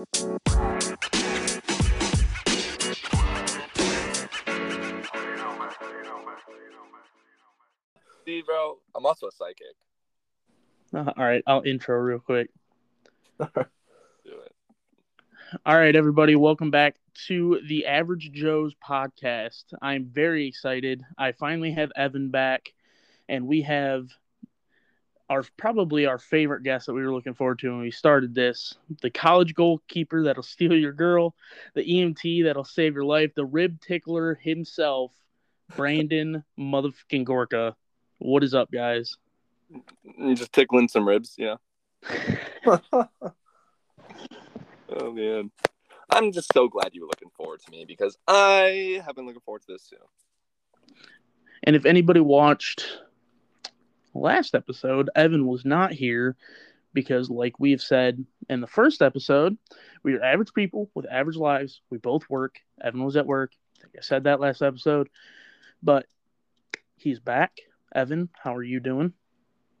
See, bro, I'm also a psychic. Uh, all right, I'll intro real quick. Do it. All right, everybody, welcome back to the Average Joe's podcast. I'm very excited. I finally have Evan back, and we have our probably our favorite guest that we were looking forward to when we started this the college goalkeeper that'll steal your girl, the EMT that'll save your life, the rib tickler himself, Brandon motherfucking Gorka. What is up, guys? You're just tickling some ribs, yeah. Oh man, I'm just so glad you were looking forward to me because I have been looking forward to this too. And if anybody watched last episode, Evan was not here because, like we've said in the first episode, we are average people with average lives. We both work. Evan was at work. I think I said that last episode. But he's back. Evan, how are you doing?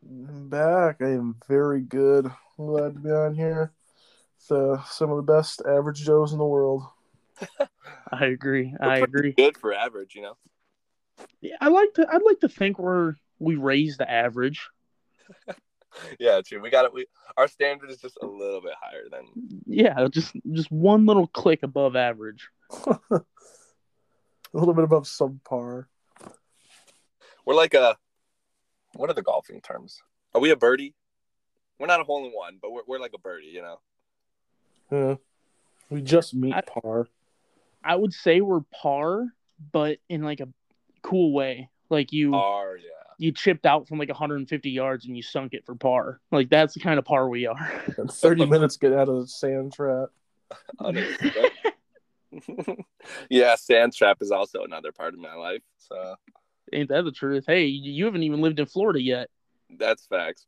I'm back. I am very good. I'm glad to be on here. It's uh, some of the best average Joes in the world. I agree. We're I agree. Good for average, you know. Yeah, I like to. I'd like to think we're we raise the average. Yeah, true. We got it. We our standard is just a little bit higher than. Yeah, just just one little click above average. A little bit above subpar. We're like a. What are the golfing terms? Are we a birdie? We're not a hole in one, but we're we're like a birdie, you know. Yeah. We just meet I- par. I would say we're par, but in like a cool way. Like you Are yeah. You chipped out from like 150 yards and you sunk it for par. Like that's the kind of par we are. And 30 minutes get out of the sand trap. Yeah, sand trap is also another part of my life. So Ain't that the truth? Hey, you haven't even lived in Florida yet. that's facts.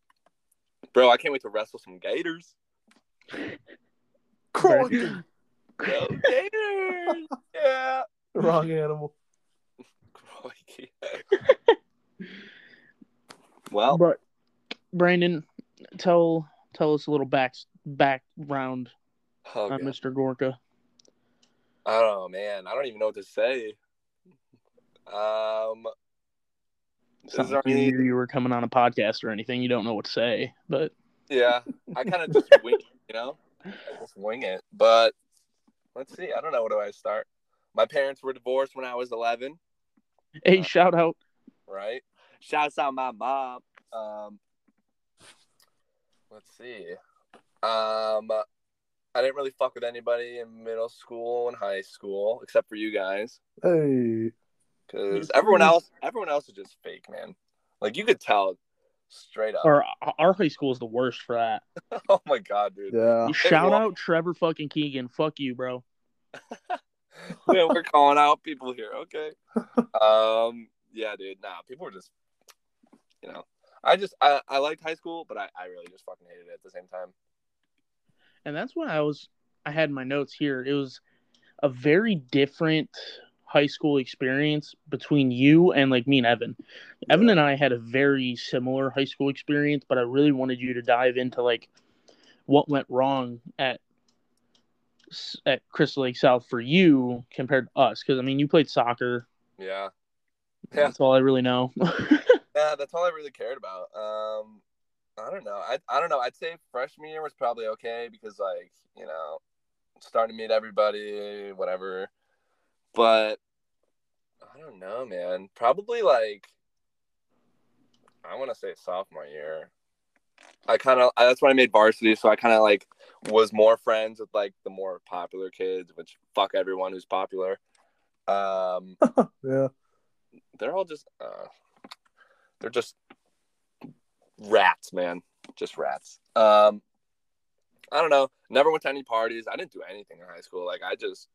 Bro, I can't wait to wrestle some gators. Croydon. Go gators! yeah. Wrong animal. Crikey. Well, But Brandon, tell tell us a little back background oh, on God. Mr. Gorka. I don't know, man. I don't even know what to say. Um, is there you any- knew you were coming on a podcast or anything. You don't know what to say, but yeah, I kind of just wing it, you know? I just wing it. But let's see. I don't know. Where do I start? My parents were divorced when I was 11. hey, Uh, shout out. right? Shouts out my mom. Um, let's see. Um, I didn't really fuck with anybody in middle school and high school except for you guys, Hey. because everyone else, everyone else is just fake, man. Like you could tell straight up. Our our high school is the worst for that. oh my god, dude. Yeah. Shout well- out Trevor fucking Keegan. Fuck you, bro. Yeah, we're calling out people here. Okay. Um. Yeah, dude. Nah, people were just, you know, I just I I liked high school, but I I really just fucking hated it at the same time. and that's when I was I had my notes here. It was a very different high school experience between you and like me and Evan. Evan and I had a very similar high school experience, but I really wanted you to dive into like what went wrong at at Crystal Lake South for you compared to us because I mean you played soccer. Yeah. Yeah. That's all I really know. Yeah, that's all I really cared about. Um, I don't know. I I don't know. I'd say freshman year was probably okay because like you know, starting to meet everybody, whatever. But I don't know, man. Probably like I want to say sophomore year. I kind of that's when I made varsity, so I kind of like was more friends with like the more popular kids, which fuck everyone who's popular. Um, Yeah. they're all just uh, they're just rats, man. Just rats. Um, I don't know. Never went to any parties. I didn't do anything in high school. Like I just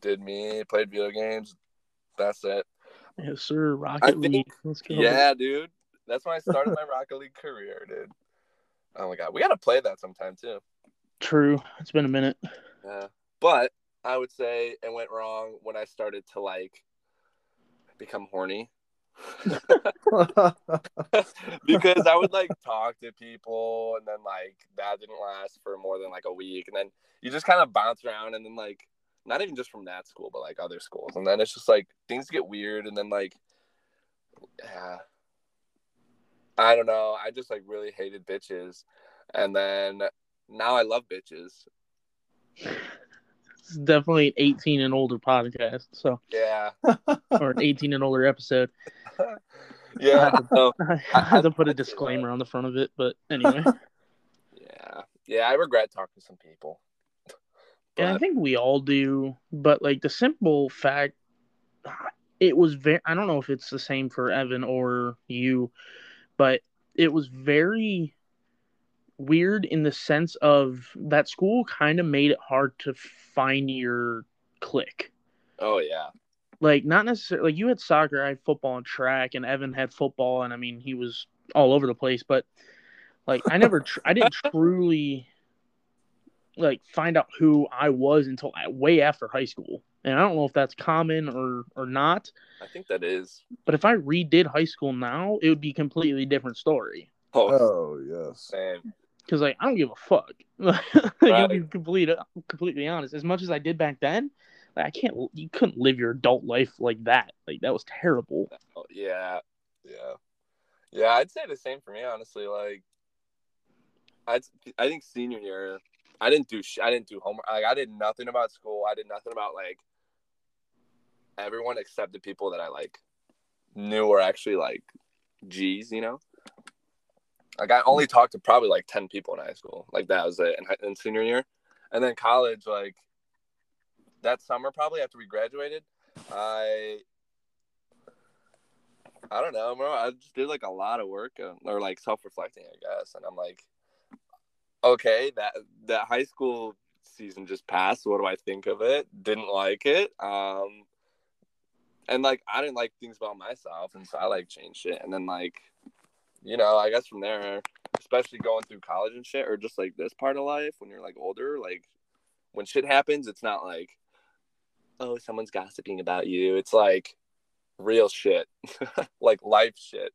did me, played video games. That's it. yes, sir. I Rocket think- League. Yeah, dude. That's when I started my Rocket League career, dude. Oh my god, we gotta play that sometime too. True. It's been a minute. Yeah. But I would say it went wrong when I started to like become horny. because I would like talk to people and then like that didn't last for more than like a week and then you just kind of bounce around and then like not even just from that school but like other schools and then it's just like things get weird and then like yeah. I don't know I just like really hated bitches and then now I love bitches It's definitely an 18 and older podcast, so yeah or an 18 and older episode. yeah so, I had to put a disclaimer on the front of it, but anyway. yeah yeah I regret talking to some people And I think we all do, but like the simple fact, it was very. I don't know if it's the same for Evan or you, but it was very weird in the sense of that school kind of made it hard to find your click. oh yeah Like not necessarily like you had soccer, I had football and track, and Evan had football, and I mean he was all over the place. But like I never, tr- I didn't truly like find out who I was until way after high school, and I don't know if that's common or or not. I think that is But if I redid high school now, it would be a completely different story. oh oh yes. same Because like I don't give a fuck. like, Right. to be complete, completely honest. As much as I did back then, like I can't. You couldn't live your adult life like that. Like that was terrible. Oh, yeah, yeah, yeah. I'd say the same for me, honestly. Like, I I think senior year, I didn't do sh- I didn't do homework. Like, I did nothing about school. I did nothing about like everyone except the people that I like knew were actually like G's. You know, like I only talked to probably like ten people in high school. Like that was it. In, in senior year, and then college, like that summer, probably after we graduated, I I don't know, bro. I just did like a lot of work uh, or like self reflecting, I guess. And I'm like, okay, that that high school season just passed. What do I think of it? Didn't like it. Um, and like I didn't like things about myself, and so I like changed it. And then like, you know, I guess from there, especially going through college and shit, or just like this part of life when you're like older, like when shit happens, it's not like, oh, someone's gossiping about you. It's like real shit. Like life shit.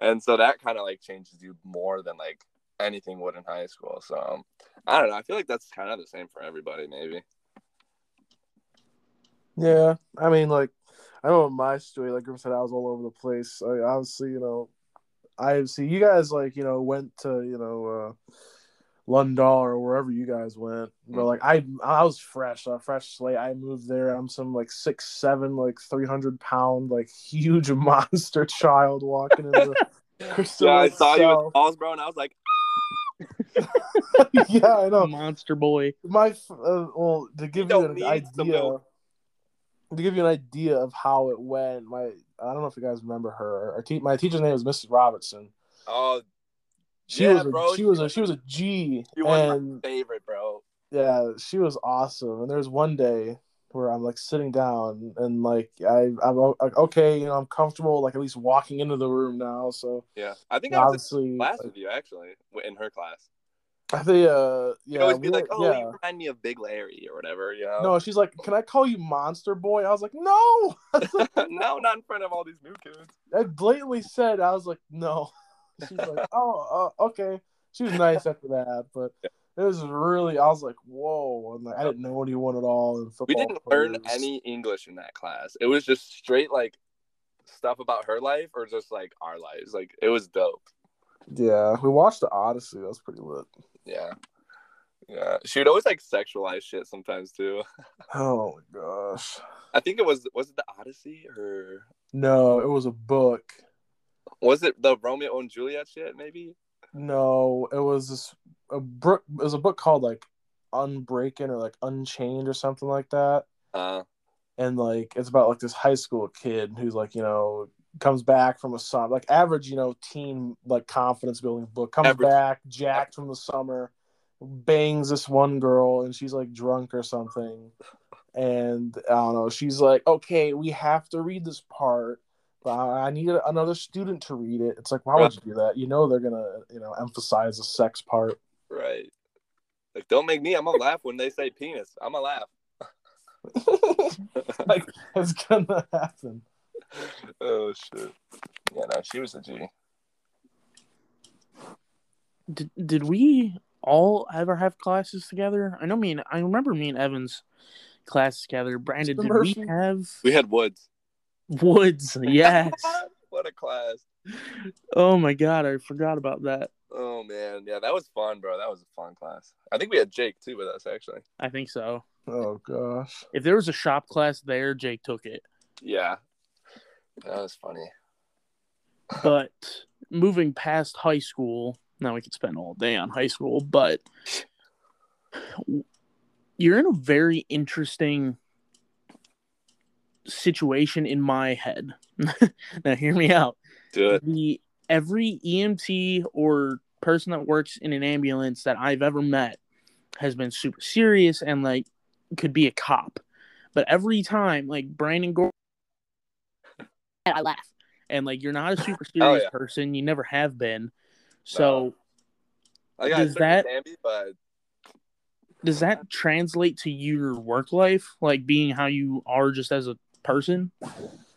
And so that kind of like changes you more than like anything would in high school. So um, i don't know. I feel like that's kind of the same for everybody maybe. Yeah, I mean, like, I know my story, like Griffin said, I was all over the place. I obviously, you know, I see you guys like, you know, went to, you know, uh, London or wherever you guys went. But like, I, I was fresh, a fresh slate. I moved there. I'm some like six, seven, like three hundred pound, like huge monster child walking into. Crystal yeah i saw you South. with balls bro and i was like yeah, I know. Monster boy. my uh, well to give you, don't an idea milk. To give you an idea of how it went my i don't know if you guys remember her. Our te- my teacher's name was mrs robertson. Oh she Yeah, was a, bro, she was a she was a g you were my favorite bro. Yeah she was awesome. And there was one day where i'm like sitting down and like i i'm like, okay you know i'm comfortable like at least walking into the room now. So yeah i think i was obviously in class with you actually in her class i think uh yeah always be we like oh yeah. you remind me of big larry or whatever you know no she's like can i call you monster boy i was like no no not in front of all these new kids I blatantly said I was like, no. She's like, oh, uh, okay. She was nice after that, but it was really. I was like, whoa. And like, I didn't know anyone at all we didn't learn any english in that class it was just straight like stuff about her life or just like our lives like it was dope Yeah, we watched the Odyssey. That was pretty lit. Yeah yeah she would always like sexualize shit sometimes too Oh my gosh. i think it was was it the odyssey or No, it was a book. was it the romeo and juliet shit maybe No, it was this a book. It was a book called like Unbreaking or like Unchained or something like that. uh and like it's about like this high school kid who's like you know comes back from a summer like average you know teen like confidence building book comes Average. back jacked from the summer bangs this one girl and she's like drunk or something. And i don't know she's like okay we have to read this part but i I need another student to read it. It's like why would you do that? You know they're gonna you know emphasize the sex part. Right. Like don't make me i'm gonna laugh when they say penis. I'm gonna laugh. Like it's gonna happen oh shit. Yeah, no, she was a G. Did did we all ever have classes together? I know me and I remember me and Evans classes together. Brandon, did we have We had Woods. Woods? Yes. what a class. oh my god, I forgot about that. Oh man, yeah, that was fun, bro. That was a fun class. I think we had Jake too with us actually. I think so. Oh gosh. If there was a shop class there, Jake took it. Yeah, that was funny. But moving past high school, now we could spend all day on high school, but you're in a very interesting situation in my head. now hear me out. Do it. The every EMT or person that works in an ambulance that I've ever met has been super serious and like could be a cop. But every time like Brandon Gore I laugh. And like you're not a super serious yeah. person, you never have been. So I got Does that... that- but does that translate to your work life like being how you are just as a person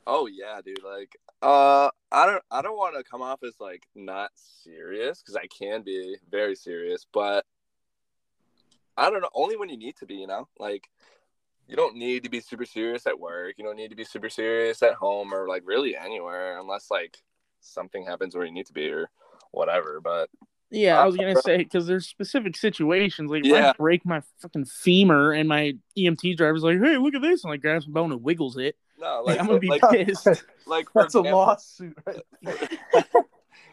oh yeah, dude. Like, uh, I don't, I don't want to come off as like not serious because I can be very serious, but I don't know. Only when you need to be, you know. Like, you don't need to be super serious at work. You don't need to be super serious at home or like really anywhere unless like something happens where you need to be or whatever. But yeah i was gonna say because there's specific situations like if Yeah. i break my fucking femur and my emt driver's like hey look at this and like grabs a bone and wiggles it no, like, like, i'm gonna be like, pissed like for That's a lawsuit, right?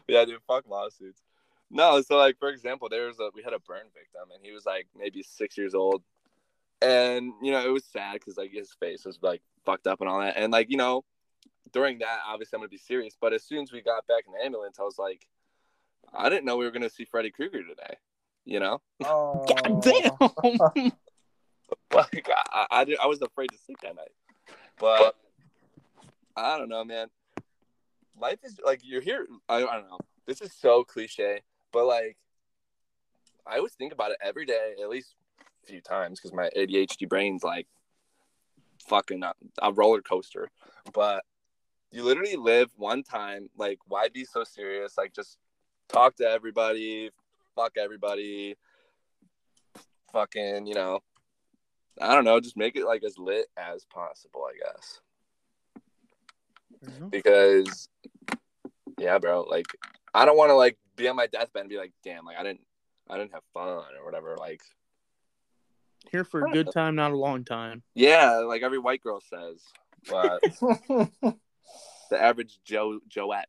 yeah, dude, fuck lawsuits. No, so like for example, there was a we had a burn victim, and he was like maybe six years old, and you know it was sad because like his face was like fucked up and all that, and like you know during that obviously I'm gonna be serious, but as soon as we got back in the ambulance, I was like, I didn't know we were gonna see Freddy Krueger today, you know, Oh. god damn like I, I, did- I was afraid to sleep that night, but I don't know, man. Life is like you're here. I, I don't know. This is so cliche, but like I always think about it every day, at least a few times, because my ADHD brain's like fucking a, a roller coaster. But you literally live one time. Like, why be so serious? Like, just talk to everybody, fuck everybody, fucking, you know. I don't know, just make it like as lit as possible, I guess. Mm-hmm. Because yeah, bro, like I don't want to like be on my deathbed and be like, damn, like I didn't I didn't have fun or whatever. Like here for a good time not a long time yeah, like every white girl says. But the average Joe Joette.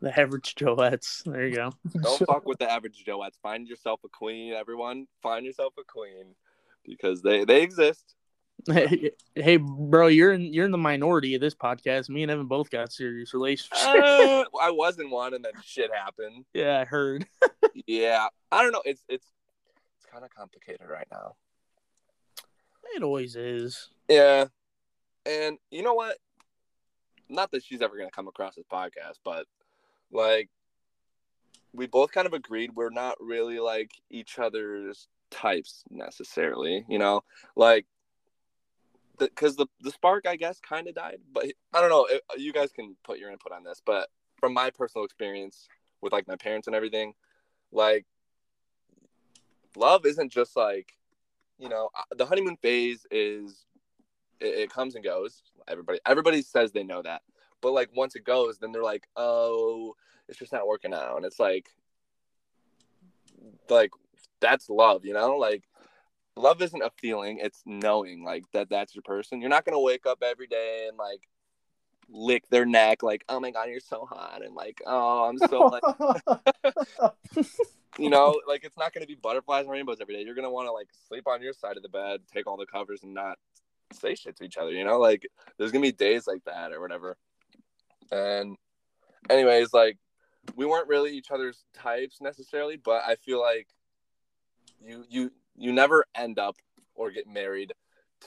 the average joettes there you go Don't fuck with the average Joettes. Find yourself a queen, everyone. Find yourself a queen. Because they, they exist. hey bro you're in you're in the minority of this podcast me and evan both got serious relationships Uh, I was in one and then shit happened. yeah i heard Yeah. I don't know. It's it's it's kind of complicated right now. it always is Yeah. And you know what? Not that she's ever going to come across this podcast, but like we both kind of agreed we're not really like each other's types necessarily, you know? Like because the, the spark I guess kind of died, but I don't know. It, you guys can put your input on this, but from my personal experience with like my parents and everything, like love isn't just like you know the honeymoon phase is it, it comes and goes. Everybody everybody says they know that. But like once it goes then they're like oh it's just not working out. And it's like like that's love you know? Like love isn't a feeling it's knowing like that that's your person. You're not gonna wake up every day and like lick their neck like oh my god you're so hot and like oh i'm so like you know, like it's not going to be butterflies and rainbows every day. You're going to want to like sleep on your side of the bed, take all the covers, and not say shit to each other. You know, like there's going to be days like that or whatever. And, anyways, like we weren't really each other's types necessarily, but I feel like you you you never end up or get married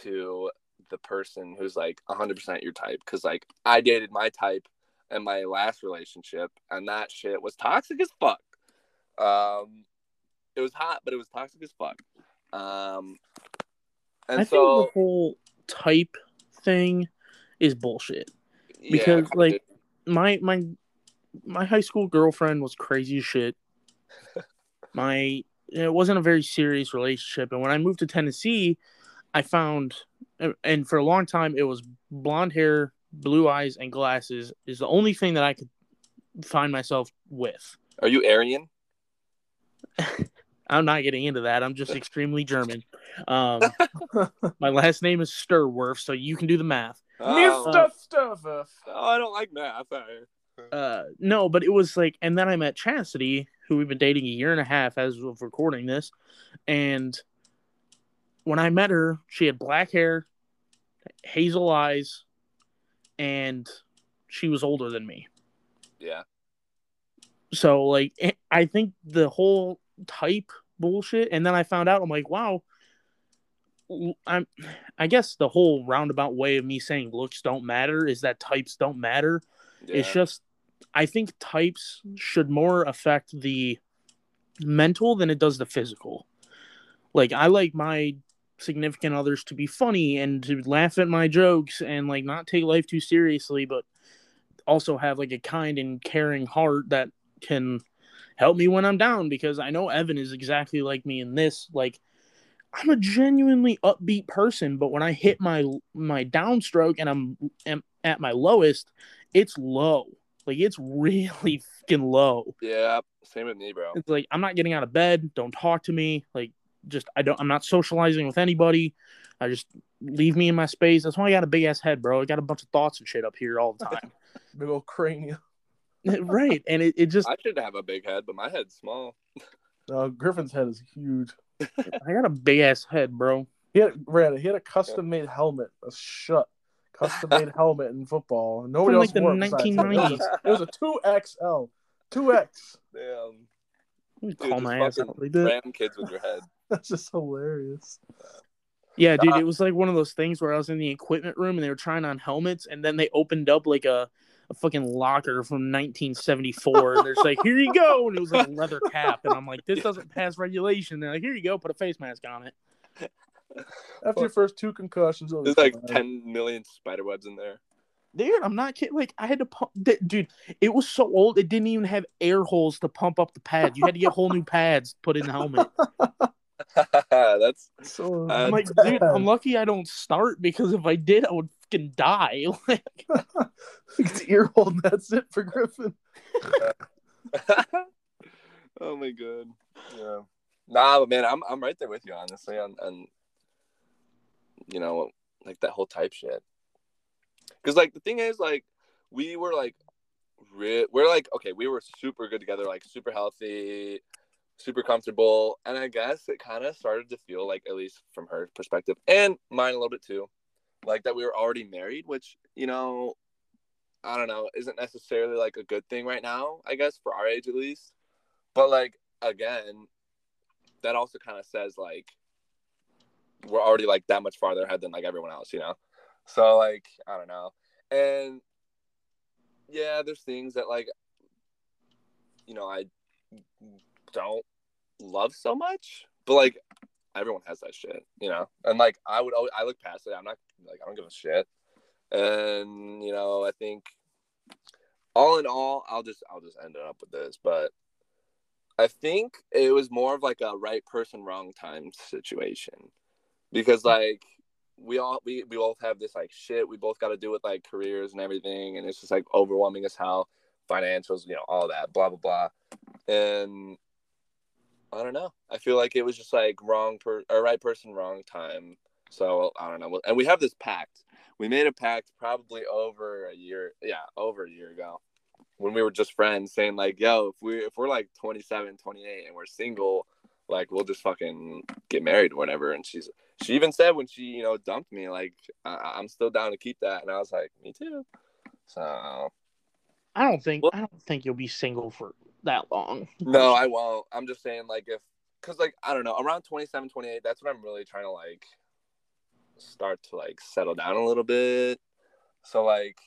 to the person who's like 100% your type because like I dated my type in my last relationship and that shit was toxic as fuck. Um, it was hot, but it was toxic as fuck. Um, and I so think the whole type thing is bullshit. Because, kinda like, my my my high school girlfriend was crazy as shit. my it wasn't a very serious relationship, and when I moved to Tennessee, I found, and for a long time it was blonde hair, blue eyes, and glasses is the only thing that I could find myself with. are you Aryan? I'm not getting into that. I'm just extremely German. Um, my last name is Sturworth, so you can do the math. Oh, Mr. Stuffer. oh, I don't like math. Uh, no, but it was like, and then I met Chastity, who we've been dating a year and a half as of recording this, and when I met her, she had black hair, hazel eyes, and she was older than me. Yeah. So like, eh, I think the whole type bullshit, and then I found out, I'm like, wow. I'm, I guess the whole roundabout way of me saying looks don't matter is that types don't matter. yeah. It's just I think types should more affect the mental than it does the physical. Like I like my significant others to be funny and to laugh at my jokes and like not take life too seriously, but also have like a kind and caring heart that can help me when I'm down because I know Evan is exactly like me in this. Like I'm a genuinely upbeat person, but when I hit my my downstroke and I'm am at my lowest, it's low. Like it's really fucking low. yeah. Same with me, bro. It's like I'm not getting out of bed. Don't talk to me. Like just I don't. I'm not socializing with anybody. I just leave me in my space. That's why I got a big ass head, bro. I got a bunch of thoughts and shit up here all the time. Big old cranium. right, and it, it just I should have a big head, but my head's small. Uh, Griffin's head is huge. I got a big ass head, bro. He had, Brandon, he had a custom made helmet, a shut custom made helmet in football. Nobody From, else like, the wore it besides him. It was 1990s. a- It was a two XL, two X. Damn. You Dude, call just my ass fucking out like that. ram kids with your head. That's just hilarious. Yeah, dude, it was like one of those things where I was in the equipment room and they were trying on helmets, and then they opened up like a, a fucking locker from 1974, and they're just like, "Here you go," and it was like a leather cap, and I'm like, "This doesn't pass regulation." And They're like, "Here you go, put a face mask on it." After your first two concussions, it'll There's like fine. 10 million spider webs in there. Dude, I'm not kidding. Like, I had to pump. d- Dude, it was so old, it didn't even have air holes to pump up the pads. You had to get whole new pads put in the helmet. That's So, Uh, I'm like, dude, I'm lucky I don't start because if I did, I would fucking die. Like, it's ear hole. That's it for Griffin. oh my god. Yeah. Nah, but man, I'm I'm right there with you honestly on on you know like that whole type shit. Cause like the thing is like we were like re- we're like okay we were super good together like super healthy super comfortable and i guess it kind of started to feel like at least from her perspective and mine a little bit too like that we were already married which you know i don't know isn't necessarily like a good thing right now i guess for our age at least. But like again that also kind of says like we're already like that much farther ahead than like everyone else you know? So like i don't know. And yeah there's things that like you know i don't love so much but like everyone has that shit you know? And like i would always i look past it i'm not like i don't give a shit. And you know i think all in all i'll just i'll just end it up with this but i think it was more of like a right person wrong time situation. Because hmm. like we all we, we both have this like shit we both got to do with like careers and everything and it's just like overwhelming as hell financials you know all that blah blah blah. And i don't know. I feel like it was just like wrong per or right person wrong time. So i don't know. And we have this pact. We made a pact probably over a year yeah over a year ago when we were just friends saying like yo if we if we're like 27 28 and we're single like we'll just fucking get married or whatever. And she's she even said when she you know dumped me like I- i'm still down to keep that. And i was like me too. So I don't think Well- I don't think you'll be single for that long. no i won't. I'm just saying like if because like i don't know around 27 28 that's when i'm really trying to like start to like settle down a little bit. So like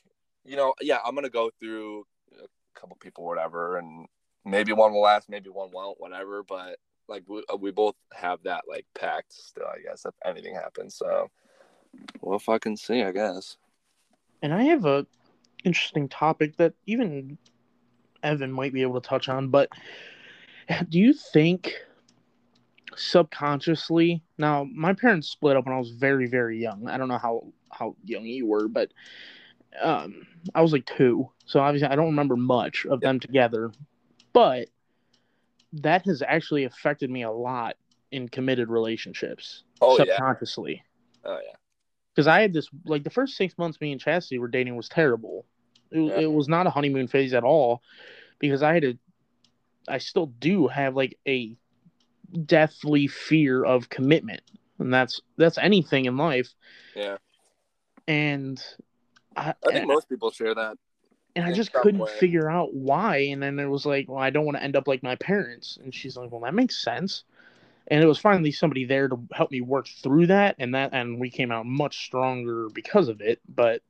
you know yeah i'm gonna go through a couple people whatever and maybe one will last maybe one won't whatever but like we, uh, we both have that like pact still i guess if anything happens so we'll fucking see i guess. And I have a interesting topic that even Evan might be able to touch on. But do you think subconsciously? Now, my parents split up when I was very, very young. I don't know how how young you were, but um, I was like two, so obviously I don't remember much of them together. But that has actually affected me a lot in committed relationships Oh yeah. subconsciously. Oh yeah. Because I had this like the first six months me and Chastity were dating was terrible. It, Yeah. it was not a honeymoon phase at all because I had a, I still do have like a deathly fear of commitment, and that's that's anything in life. Yeah. And I, I think most people share that. and I just couldn't way. figure out why. And then it was like, well, I don't want to end up like my parents. And she's like, well, that makes sense. And it was finally somebody there to help me work through that, and that, and we came out much stronger because of it. But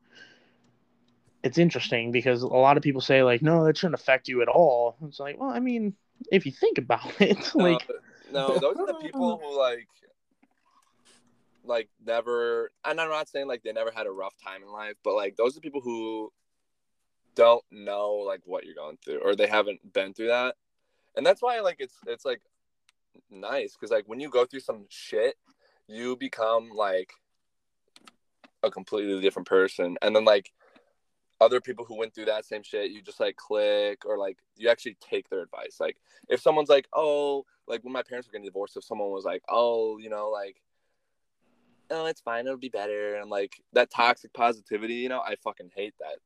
it's interesting because a lot of people say like, no, that shouldn't affect you at all. It's like, well, I mean, if you think about it, like, no, no, those are the people who like like never and I'm not saying like they never had a rough time in life, but like those are the people who don't know like what you're going through or they haven't been through that. And that's why like it's it's like nice because like when you go through some shit, you become like a completely different person. And then like other people who went through that same shit, you just like click or like you actually take their advice. Like if someone's like, oh, like when my parents were getting divorced, if someone was like, oh, you know, like, oh, it's fine, it'll be better, and like that toxic positivity, you know, I fucking hate that.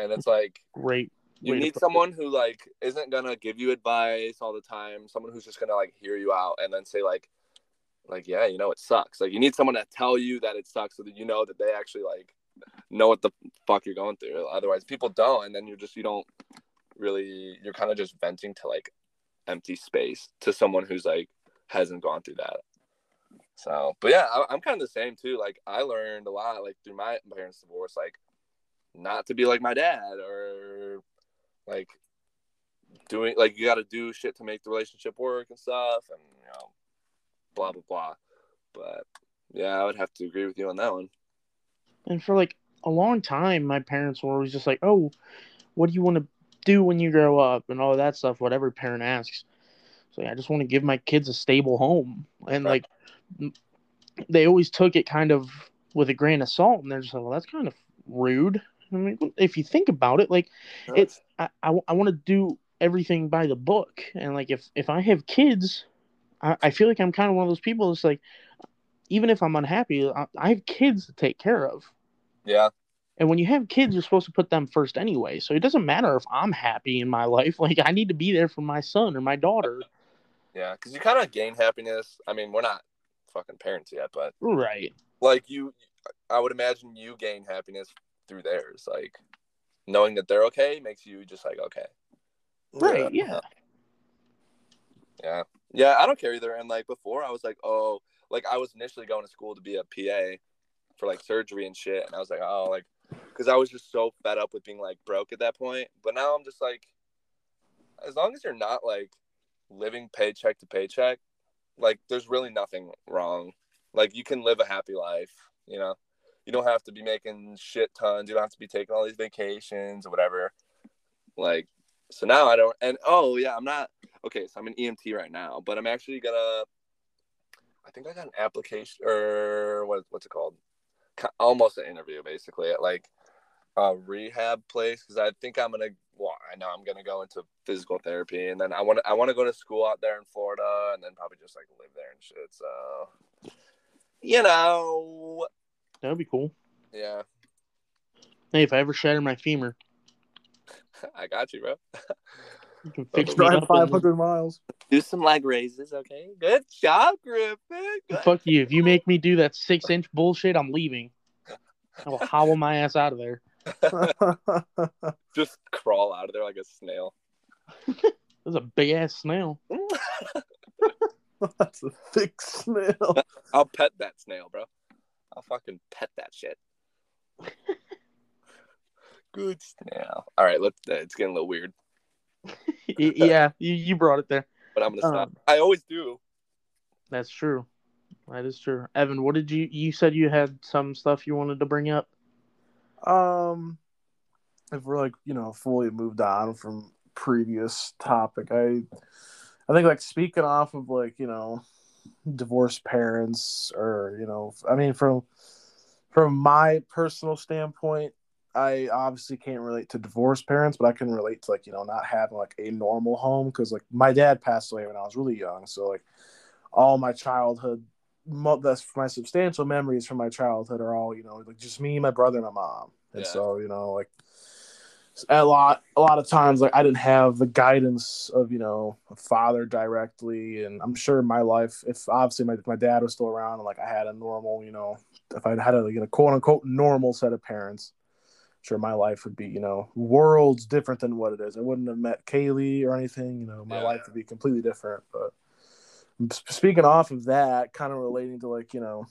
And it's like great. you need someone who like isn't gonna give you advice all the time. Someone who's just gonna like hear you out and then say like, like yeah, you know, it sucks. Like you need someone to tell you that it sucks so that you know that they actually like know what the fuck you're going through. Otherwise, people don't, and then you're just you don't really. You're kind of just venting to like empty space to someone who's like hasn't gone through that. So, but yeah, I, I'm kind of the same too. Like I learned a lot like through my parents' divorce, like not to be like my dad or like doing like you got to do shit to make the relationship work and stuff, and you know, blah blah blah. But yeah, I would have to agree with you on that one. And for like a long time, my parents were always just like, "Oh, what do you want to do when you grow up?" and all that stuff. What every parent asks. So yeah, I just want to give my kids a stable home, and Right. like they always took it kind of with a grain of salt, and they're just like, "Well, that's kind of rude." I mean, if you think about it, like it's I, I, want to do everything by the book, and like if if I have kids, I, I feel like I'm kind of one of those people. that's like, even if I'm unhappy, I, I have kids to take care of. yeah, And when you have kids, you're supposed to put them first anyway. So it doesn't matter if I'm happy in my life. Like I need to be there for my son or my daughter. yeah, because you kind of gain happiness. I mean, we're not fucking parents yet, but Right. like you, I would imagine you gain happiness through theirs. Like knowing that they're okay makes you just like okay. Right. Yeah. Yeah. Yeah, I don't care either. And like before, I was like, oh, like I was initially going to school to be a PA for like surgery and shit. And I was like, oh, like, because I was just so fed up with being like broke at that point. But now I'm just like, as long as you're not like living paycheck to paycheck, like there's really nothing wrong. Like you can live a happy life, you know? You don't have to be making shit tons. You don't have to be taking all these vacations or whatever. Like, so now I don't, and oh, yeah, I'm not, okay, so I'm an EMT right now, but I'm actually gonna. I think I got an application or what? What's it called? Almost an interview, basically, at like a rehab place because I think I'm gonna. Well, I know I'm gonna go into physical therapy, and then I want to. I want to go to school out there in Florida, and then probably just like live there and shit. So, you know, That'd be cool. yeah, Hey, if I ever shatter my femur, I got you, bro. you can fix me Drive up. five and- miles. Do some leg raises, okay? Good job, Griffin. Good. Fuck you. If you make me do that six inch bullshit, I'm leaving. I will hobble my ass out of there. Just crawl out of there like a snail. There's a big ass snail. That's a thick snail. I'll pet that snail, bro. I'll fucking pet that shit. Good snail. All right, let's. Uh, it's getting a little weird, Y- yeah, you, you brought it there. but I'm gonna stop. Um, I always do. That's true. That is true. Evan, what did you you said you had some stuff you wanted to bring up? Um, if we're like you know fully moved on from previous topic, I I think like speaking off of like you know divorced parents or you know I mean from from my personal standpoint, I obviously can't relate to divorced parents, but I can relate to like you know not having like a normal home because like my dad passed away when I was really young, so like all my childhood, that's my substantial memories from my childhood are all you know like just me, my brother, and my mom, and yeah. so you know like a lot a lot of times like I didn't have the guidance of you know a father directly, and I'm sure my life if obviously my my dad was still around and like I had a normal you know if I had a you know quote unquote normal set of parents sure my life would be, you know, worlds different than what it is. I wouldn't have met Kaylee or anything, you know, my yeah. life would be completely different. But speaking off of that, kind of relating to like, you know,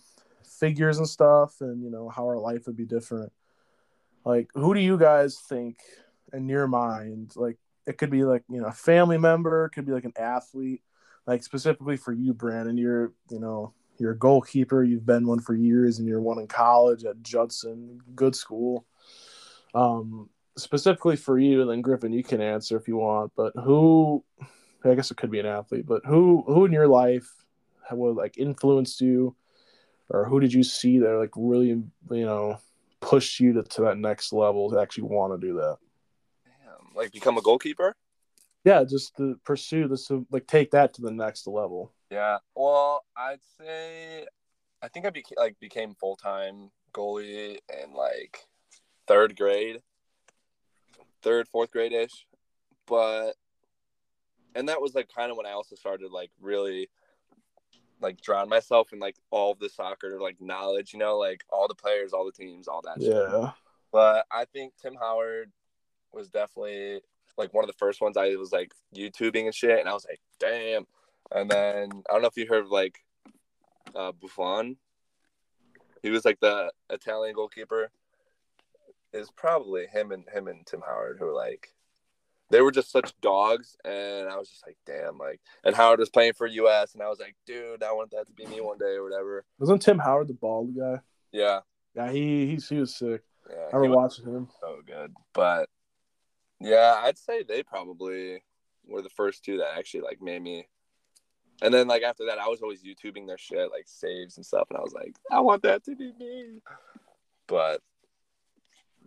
figures and stuff and, you know, how our life would be different. Like, who do you guys think in your mind, like, it could be like, you know, a family member, could be like an athlete, like specifically for you, Brandon, you're, you know, you're a goalkeeper, you've been one for years and you're one in college at Judson, good school um, specifically for you, and then Griffin, you can answer if you want. But who, I guess it could be an athlete, but who, who in your life would like influenced you, or who did you see that like really, you know, pushed you to, to that next level to actually want to do that? Damn, like become a goalkeeper? Yeah, just to pursue this, to, like take that to the next level. Yeah, well, I'd say, I think I became like became full time goalie and like third grade, third, fourth grade ish. But, and that was like kind of when I also started like really like drown myself in like all the soccer like knowledge, you know, like all the players, all the teams, all that. Yeah. Shit. But I think Tim Howard was definitely like one of the first ones I was like YouTubing and shit, and I was like, damn. And then I don't know if you heard of like uh, Buffon. He was like the Italian goalkeeper is probably him and him and Tim Howard who were like they were just such dogs and I was just like damn like and Howard was playing for US and I was like dude I want that to be me one day or whatever. Wasn't Tim Howard the bald guy? Yeah. Yeah, he he, he was sick. Yeah, I remember watching him. So good. But yeah, I'd say they probably were the first two that actually like made me and then like after that I was always YouTubing their shit, like saves and stuff, and I was like, I want that to be me. But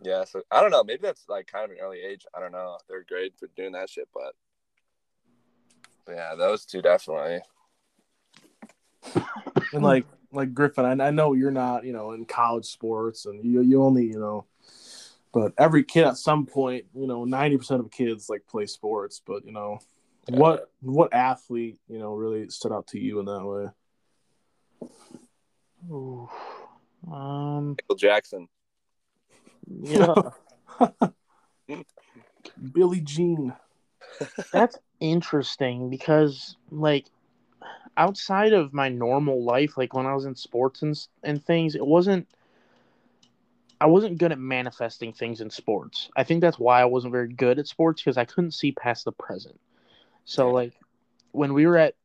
yeah, so I don't know. Maybe that's like kind of an early age. I don't know. Third grade for doing that shit, but, but yeah, those two definitely. and like like Griffin, I, I know you're not you know in college sports, and you you only you know, but every kid at some point, you know, ninety percent of kids like play sports. But you know, yeah. what what athlete you know really stood out to you in that way? Ooh. Um, Michael Jackson. Yeah. Billie Jean. That's interesting because like outside of my normal life, like when I was in sports and and things, it wasn't I wasn't good at manifesting things in sports. I think that's why I wasn't very good at sports because I couldn't see past the present. So like when we were at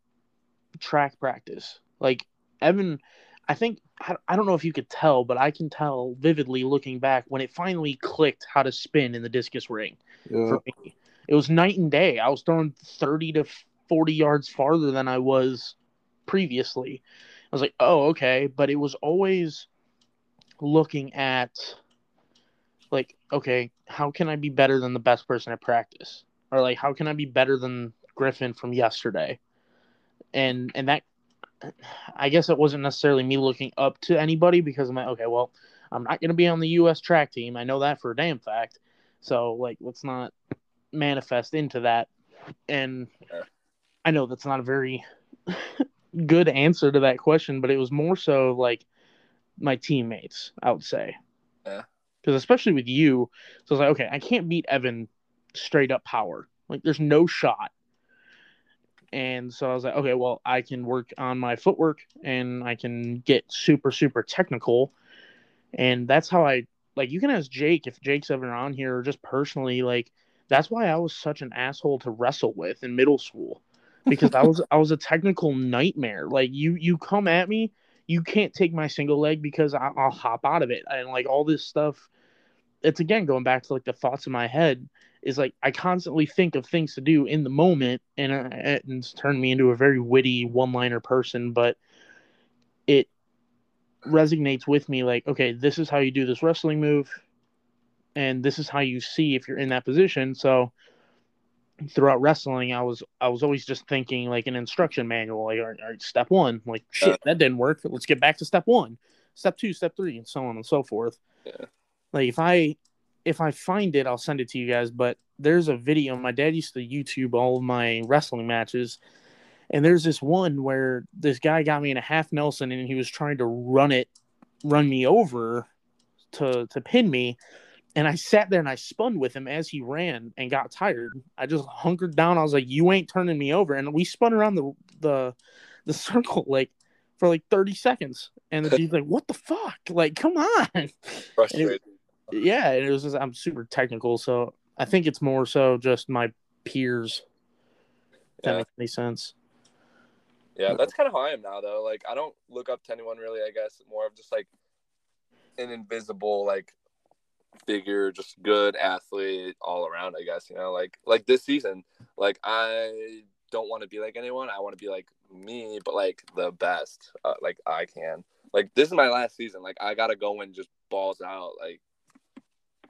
track practice, like Evan I think I don't know if you could tell, but I can tell vividly looking back when it finally clicked how to spin in the discus ring. Yeah. For me, it was night and day. I was throwing thirty to forty yards farther than I was previously. I was like, oh, okay, but it was always looking at like, okay, how can I be better than the best person at practice, or like, how can I be better than Griffin from yesterday? And and that I guess it wasn't necessarily me looking up to anybody because I'm like, okay, well, I'm not going to be on the U.S. track team. I know that for a damn fact. So, like, let's not manifest into that. And I know that's not a very good answer to that question, but it was more so like my teammates, I would say. Yeah. Because especially with you, so I was like, okay, I can't beat Evan straight up power. Like, there's no shot. And so I was like, okay, well, I can work on my footwork and I can get super, super technical. And that's how I like you can ask Jake if Jake's ever on here or just personally, like that's why I was such an asshole to wrestle with in middle school. Because I was I was a technical nightmare. Like you you come at me, you can't take my single leg because I, will hop out of it and like all this stuff it's again going back to like the thoughts in my head is like I constantly think of things to do in the moment, and, uh, and it's turned me into a very witty one-liner person. But it resonates with me like, okay, this is how you do this wrestling move, and this is how you see if you're in that position. So throughout wrestling, I was I was always just thinking like an instruction manual, like all right, all right step one, like shit, that didn't work. Let's get back to step one, step two, step three, and so on and so forth. Yeah. Like if I if I find it, I'll send it to you guys. But there's a video. My dad used to YouTube all of my wrestling matches, and there's this one where this guy got me in a half Nelson, and he was trying to run it, run me over, to to pin me. And I sat there and I spun with him as he ran and got tired. I just hunkered down. I was like, "You ain't turning me over." And we spun around the the the circle like for like 30 seconds. And the dude's like, "What the fuck? Like, come on!" Frustrated. Yeah, and it was just I'm super technical, so I think it's more so just my peers. If that makes any sense. Yeah, that's kind of how I am now, though. Like, I don't look up to anyone really. I guess more of just like an invisible like figure, just good athlete all around. I guess you know, like like this season, like I don't want to be like anyone. I want to be like me, but like the best, uh, like I can. Like this is my last season. Like I gotta go and just balls out, like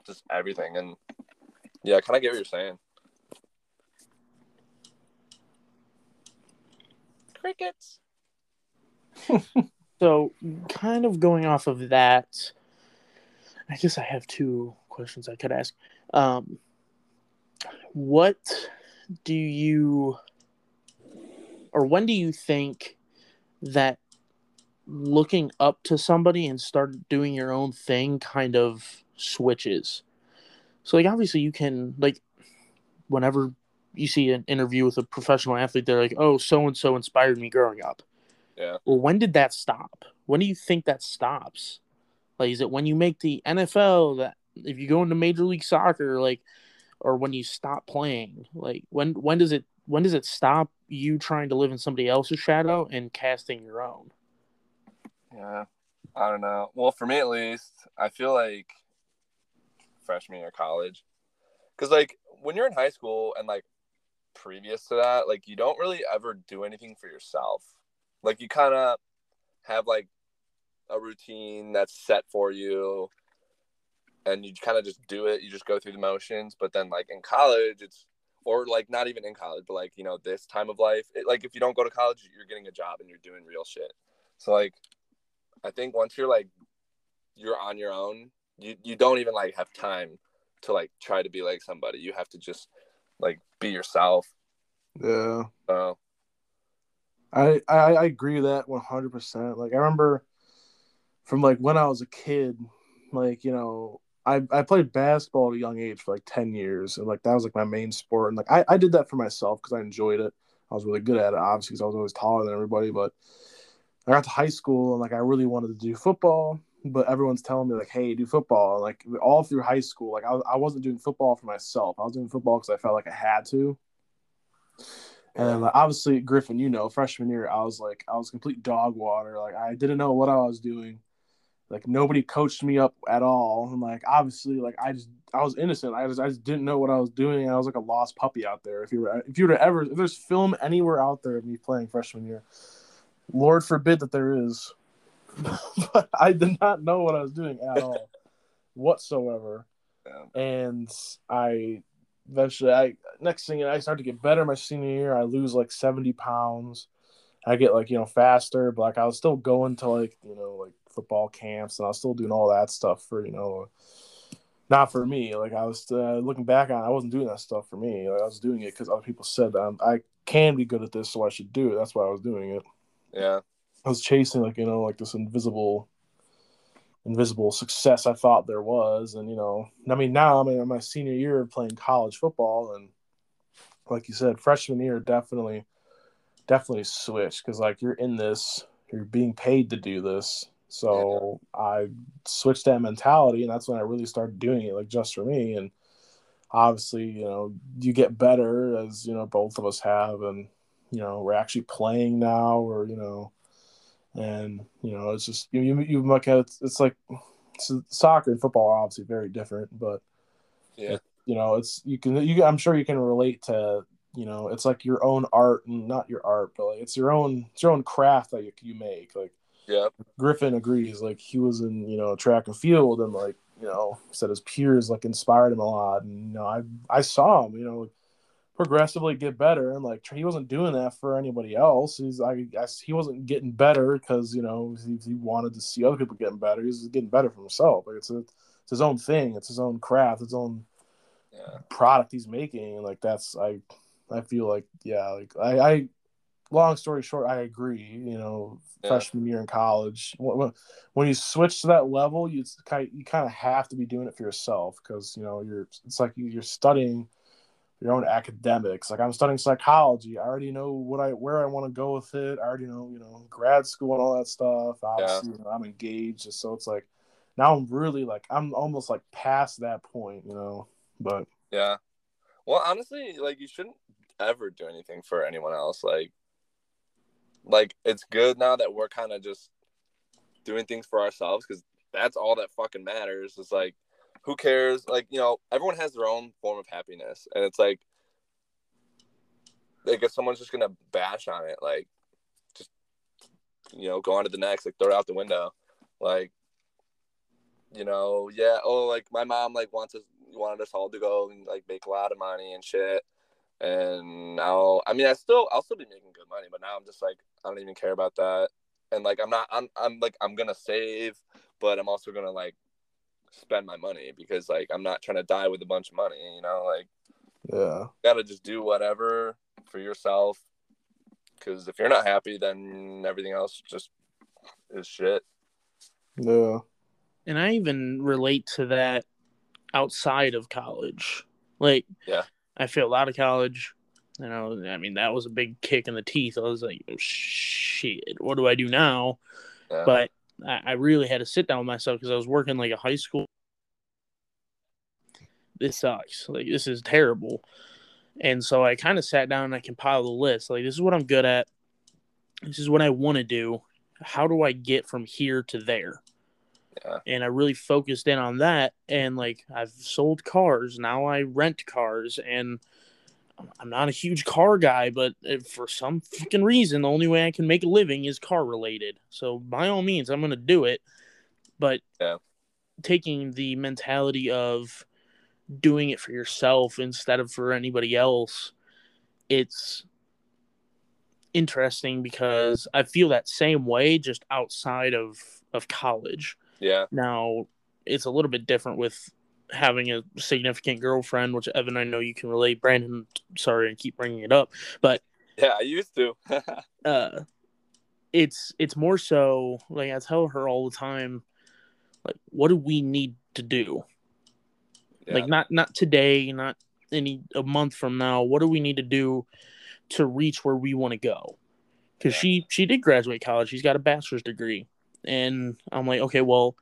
just everything. And yeah, I kind of get what you're saying. Crickets. So, kind of going off of that, I guess I have two questions I could ask. Um, what do you, or when do you think that looking up to somebody and start doing your own thing kind of switches? So, like, obviously, you can, like, whenever you see an interview with a professional athlete, they're like, oh, so and so inspired me growing up. Yeah. Well, when did that stop? When do you think that stops? Like, is it when you make the NFL? That if you go into Major League Soccer, like, or when you stop playing? Like, when when does it when does it stop you trying to live in somebody else's shadow and casting your own? Yeah, I don't know. Well, for me at least, I feel like freshman year college, because like when you're in high school and like previous to that, like you don't really ever do anything for yourself. Like you kind of have like a routine that's set for you, and you kind of just do it. You just go through the motions. But then like in college, it's or like not even in college, but like you know this time of life, it, like if you don't go to college, you're getting a job and you're doing real shit. So like I think once you're like you're on your own, you you don't even like have time to like try to be like somebody. You have to just like be yourself. Yeah. Uh, I, I I agree with that one hundred percent. Like I remember from like when I was a kid, like you know, I I played basketball at a young age for like ten years, and like that was like my main sport, and like I I did that for myself because I enjoyed it. I was really good at it, obviously, because I was always taller than everybody. But I got to high school, and like I really wanted to do football, but everyone's telling me like, hey, do football. Like all through high school, like I I wasn't doing football for myself. I was doing football because I felt like I had to. And like, obviously, Griffin, you know, freshman year, I was like, I was complete dog water. Like, I didn't know what I was doing. Like, nobody coached me up at all. And like, obviously, like, I just, I was innocent. I just, I just didn't know what I was doing. I was like a lost puppy out there. If you were, if you were to ever, if there's film anywhere out there of me playing freshman year, Lord forbid that there is. but I did not know what I was doing at all, whatsoever. yeah. And I eventually I next thing I start to get better my senior year. I lose like seventy pounds. I get like you know faster, but like I was still going to like you know like football camps and I was still doing all that stuff for you know not for me. Like I was uh, looking back on, it, I wasn't doing that stuff for me. Like, I was doing it because other people said that I'm, I can be good at this, so I should do it. That's why I was doing it. yeah, I was chasing like you know like this invisible invisible success I thought there was. And you know I mean now I'm in my senior year of playing college football. And like you said freshman year definitely definitely switched because like you're in this you're being paid to do this. So I switched that mentality and that's when I really started doing it like just for me. And obviously you know you get better as you know both of us have. And you know we're actually playing now or you know and you know it's just you you, you look at it, it's like so soccer and football are obviously very different, but Yeah. you know, it's you can you. I'm sure you can relate to you know, it's like your own art and not your art, but like it's your own it's your own craft that you, you make. Like Yeah, Griffin agrees. Like he was in you know track and field, and like you know said his peers like inspired him a lot. And you know I I saw him you know progressively get better, and like he wasn't doing that for anybody else. He's I guess he wasn't getting better because you know he, he wanted to see other people getting better. He's getting better for himself. Like it's a, it's his own thing. It's his own craft. His own Yeah. product he's making. And like that's I I feel like yeah like I I long story short I agree. You know Yeah. freshman year in college when, when- when you switch to that level you kind you kind of have to be doing it for yourself because you know you're it's like you're studying your own academics like i'm studying psychology i already know what i where i want to go with it i already know you know grad school and all that stuff obviously you know, i'm engaged so it's like now i'm really like i'm almost like past that point you know but Yeah. Well, honestly, like you shouldn't ever do anything for anyone else. Like, like it's good now that we're kind of just doing things for ourselves because that's all that fucking matters. Is like, who cares? Like, you know, everyone has their own form of happiness, and it's like, like if someone's just gonna bash on it, like, just you know, go on to the next, like throw it out the window, like you know, yeah, oh, like my mom like wants us wanted us all to go and like make a lot of money and shit. And now, I mean, I still, I'll still be making good money, but now I'm just like, I don't even care about that. And like, I'm not, I'm, I'm like, I'm gonna save, but I'm also gonna like spend my money because like I'm not trying to die with a bunch of money, you know, like yeah gotta just do whatever for yourself. Because if you're not happy, then everything else just is shit. yeah and I even relate to that outside of college. Like, Yeah. I feel out of college. You know, I mean, that was a big kick in the teeth. I was like, oh, shit, what do I do now? Yeah. But I, I really had to sit down with myself because I was working like a high school. This sucks. Like, this is terrible. And so I kind of sat down and I compiled a list. Like, this is what I'm good at. This is what I want to do. How do I get from here to there? Yeah. and I really focused in on that. And like I've sold cars now, I rent cars, and I'm not a huge car guy, but if for some fucking reason, the only way I can make a living is car related. So by all means, I'm gonna do it. But Yeah. taking the mentality of doing it for yourself instead of for anybody else, it's interesting because I feel that same way just outside of of college. Yeah. Now, it's a little bit different with having a significant girlfriend, which Evan, I know you can relate. Brandon, sorry, I keep bringing it up, but Yeah. I used to. uh, it's it's more so like I tell her all the time, like, what do we need to do? yeah. Like, not not today, not any a month from now. What do we need to do to reach where we want to go? Because Yeah. she she did graduate college. She's got a bachelor's degree, and I'm like, okay, well,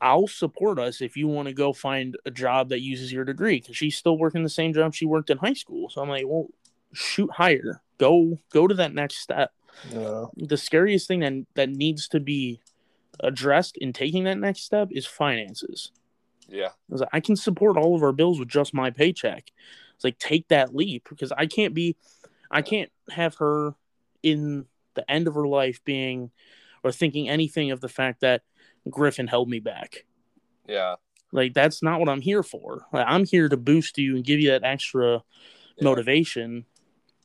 I'll support us if you want to go find a job that uses your degree. Because she's still working the same job she worked in high school. So I'm like, well, shoot higher. Go go to that next step. yeah The scariest thing that that needs to be addressed in taking that next step is finances. yeah. I was like, I can support all of our bills with just my paycheck. It's like take that leap because I can't be, I can't have her in the end of her life being or thinking anything of the fact that Griffin held me back. Yeah. Like that's not what I'm here for. Like, I'm here to boost you and give you that extra Yeah. motivation.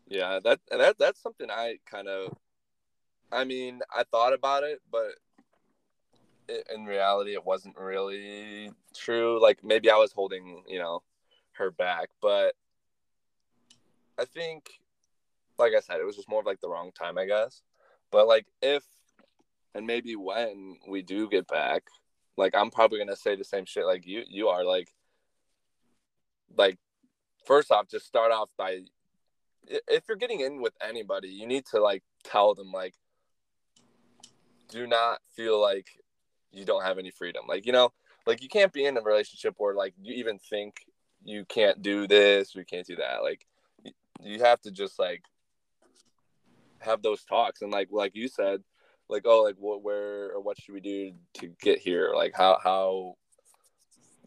Yeah, that that that's something I kind of. I mean, I thought about it, but it, in reality, it wasn't really true. Like maybe I was holding, you know, her back, but I think, like I said, it was just more of like the wrong time, I guess. But like if, and maybe when we do get back, like I'm probably gonna say the same shit like you you are like, like first off, just start off by if you're getting in with anybody, you need to like tell them like do not feel like you don't have any freedom. Like, you know, like you can't be in a relationship where like you even think you can't do this, you can't do that. Like you have to just like have those talks and like like you said, like oh like what where or what should we do to get here like how how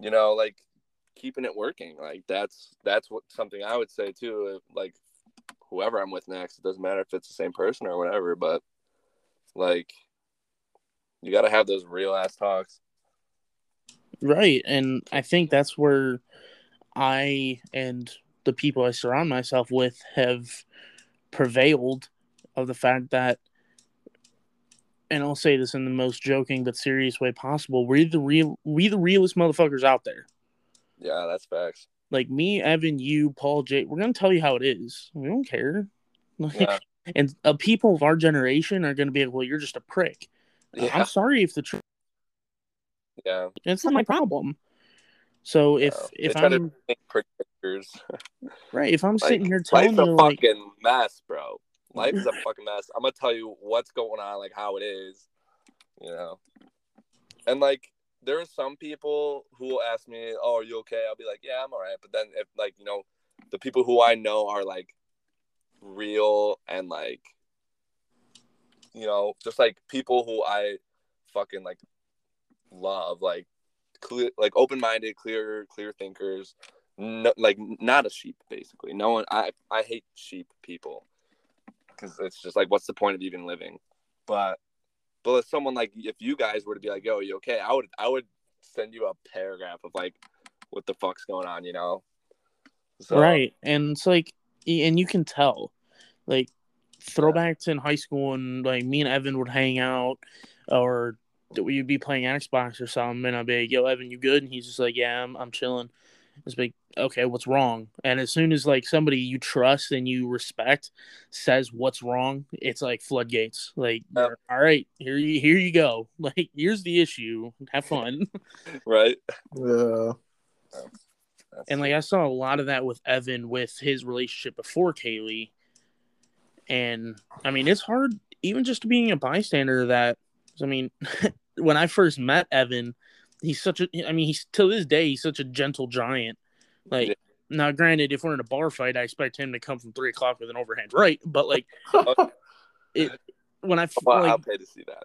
you know like keeping it working like that's that's what something i would say too like whoever i'm with next it doesn't matter if it's the same person or whatever but like you got to have those real ass talks Right. And I think that's where I and the people I surround myself with have prevailed of the fact that and I'll say this in the most joking but serious way possible, we're the real we the realest motherfuckers out there. yeah that's facts Like me, Evan, you, Paul, Jay, we're gonna tell you how it is. We don't care. Like, yeah And uh, people of our generation are gonna be like, well, you're just a prick. yeah I'm sorry if the truth. yeah It's not my problem. So if Yeah. if I'm predictors right, if I'm Like, sitting here telling you like fucking mess bro life is a fucking mess. I'm gonna tell you what's going on like how it is you know? And like there are some people who will ask me oh are you okay? I'll be like yeah i'm all right but then if like you know the people who i know are like real and like you know just like people who i fucking like love like clear like open-minded clear clear thinkers no, like not a sheep basically. No one i i hate sheep people because it's just like what's the point of even living? But but if someone like if you guys were to be like yo you okay? I would i would send you a paragraph of like what the fuck's going on you know? So, right and it's like and you can tell. Like throwbacks in high school and like me and evan would hang out or we'd be playing xbox or something and i'd be like yo evan you good? And he's just like yeah i'm, I'm chilling it's like okay what's wrong and as soon as like somebody you trust and you respect says what's wrong it's like floodgates like Yep. all right here you here you go like here's the issue have fun right Yeah. That's- And like I saw a lot of that with Evan with his relationship before Kaylee. And I mean, it's hard even just being a bystander that. I mean, when I first met Evan, he's such a I mean, he's to this day he's such a gentle giant. Like Yeah. now granted, if we're in a bar fight, I expect him to come from three o'clock with an overhand right. But like it when I well, like i'll pay to see that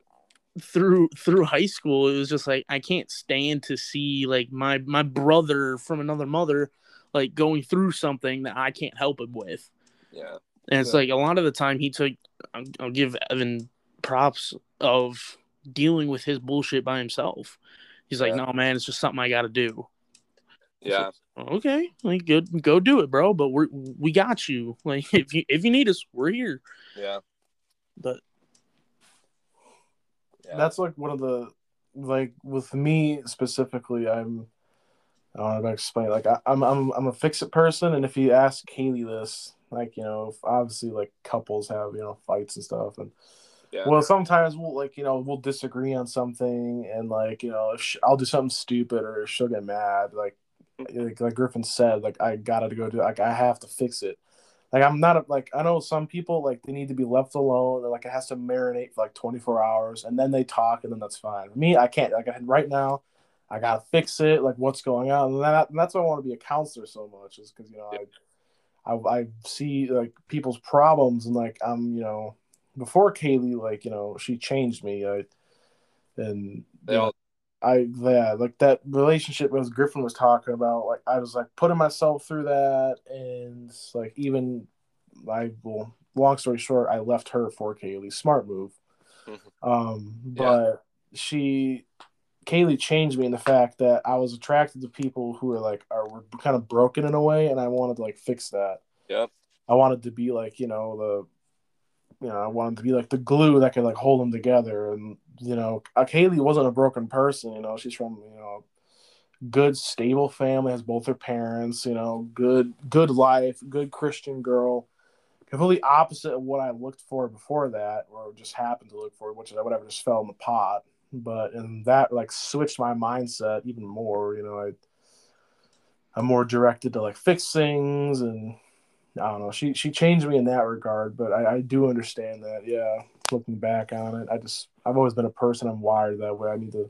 through through high school it was just like i can't stand to see like my my brother from another mother like going through something that i can't help him with yeah and it's Yeah. like a lot of the time he took I'll, I'll give evan props of dealing with his bullshit by himself he's like Yeah. no man it's just something i gotta do yeah okay like good go do it bro but we're we got you like if you if you need us we're here yeah but yeah That's like one of the like with me specifically. I'm I don't know how to explain. Like I, I'm I'm I'm a fix it person, and if you ask Kaylee this, like you know, if obviously like couples have you know fights and stuff, and yeah well sometimes we'll like you know we'll disagree on something, and like you know if sh- I'll do something stupid or she'll get mad, like mm-hmm. like, like Griffin said, like I gotta go do like I have to fix it. Like I'm not a, like I know some people like they need to be left alone or like it has to marinate for like 24 hours and then they talk and then that's fine. For me, I can't. Like I, right now, I gotta fix it. Like what's going on? And, that, and that's why I want to be a counselor so much is because you know I, I I see like people's problems and like I'm you know before Kaylee like you know she changed me. I, and they you know, all I yeah, like that relationship as Griffin was talking about, like I was like putting myself through that and like even I well long story short, I left her for Kaylee. Smart move. Mhm. Um but she Kaylee changed me in the fact that I was attracted to people who are like are were kind of broken in a way and I wanted to like fix that. Yep. I wanted to be like, you know, the you know, I wanted to be like the glue that could like hold them together. And you know, uh, Kaylee wasn't a broken person. You know, she's from you know, good stable family, has both her parents. You know, good good life, good Christian girl. Completely opposite of what I looked for before that, or just happened to look for, which is whatever just fell in the pot. But and that like switched my mindset even more. You know, I I'm more directed to like fix things and I don't know. She she changed me in that regard, but I, I do understand that. Yeah, looking back on it, I just I've always been a person. I'm wired that way. I need to.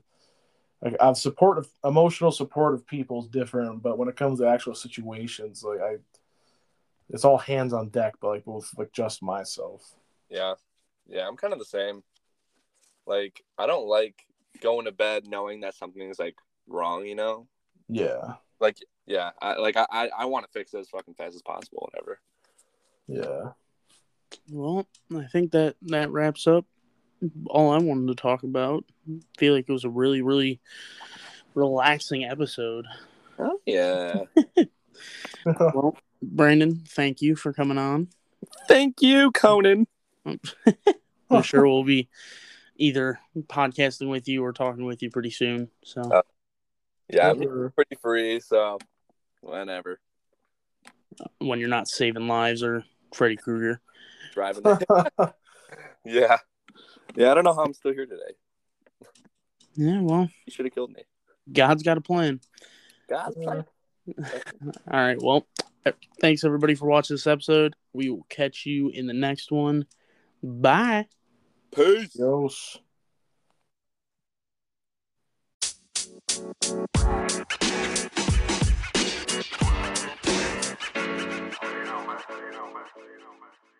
Like, I've supportive, emotional support of people is different, but when it comes to actual situations, like I, it's all hands on deck. But like both like just myself. Yeah, yeah, I'm kind of the same. Like I don't like going to bed knowing that something's like wrong. You know. Yeah. Like yeah, I like I I, I want to fix it as fucking fast as possible. Whatever. Yeah. Well, I think that that wraps up all I wanted to talk about. I feel like it was a really, really relaxing episode. Oh yeah. Well, Brandon, thank you for coming on. Thank you, Conan. I'm sure we'll be either podcasting with you or talking with you pretty soon. So Uh, Yeah, I'm pretty free, so whenever when you're not saving lives or Freddy Krueger. driving. yeah, yeah. I don't know how I'm still here today. Yeah, well, You should have killed me. God's got a plan. God. Yeah. All right. Well, thanks everybody for watching this episode. We will catch you in the next one. Bye. Peace. Yos. You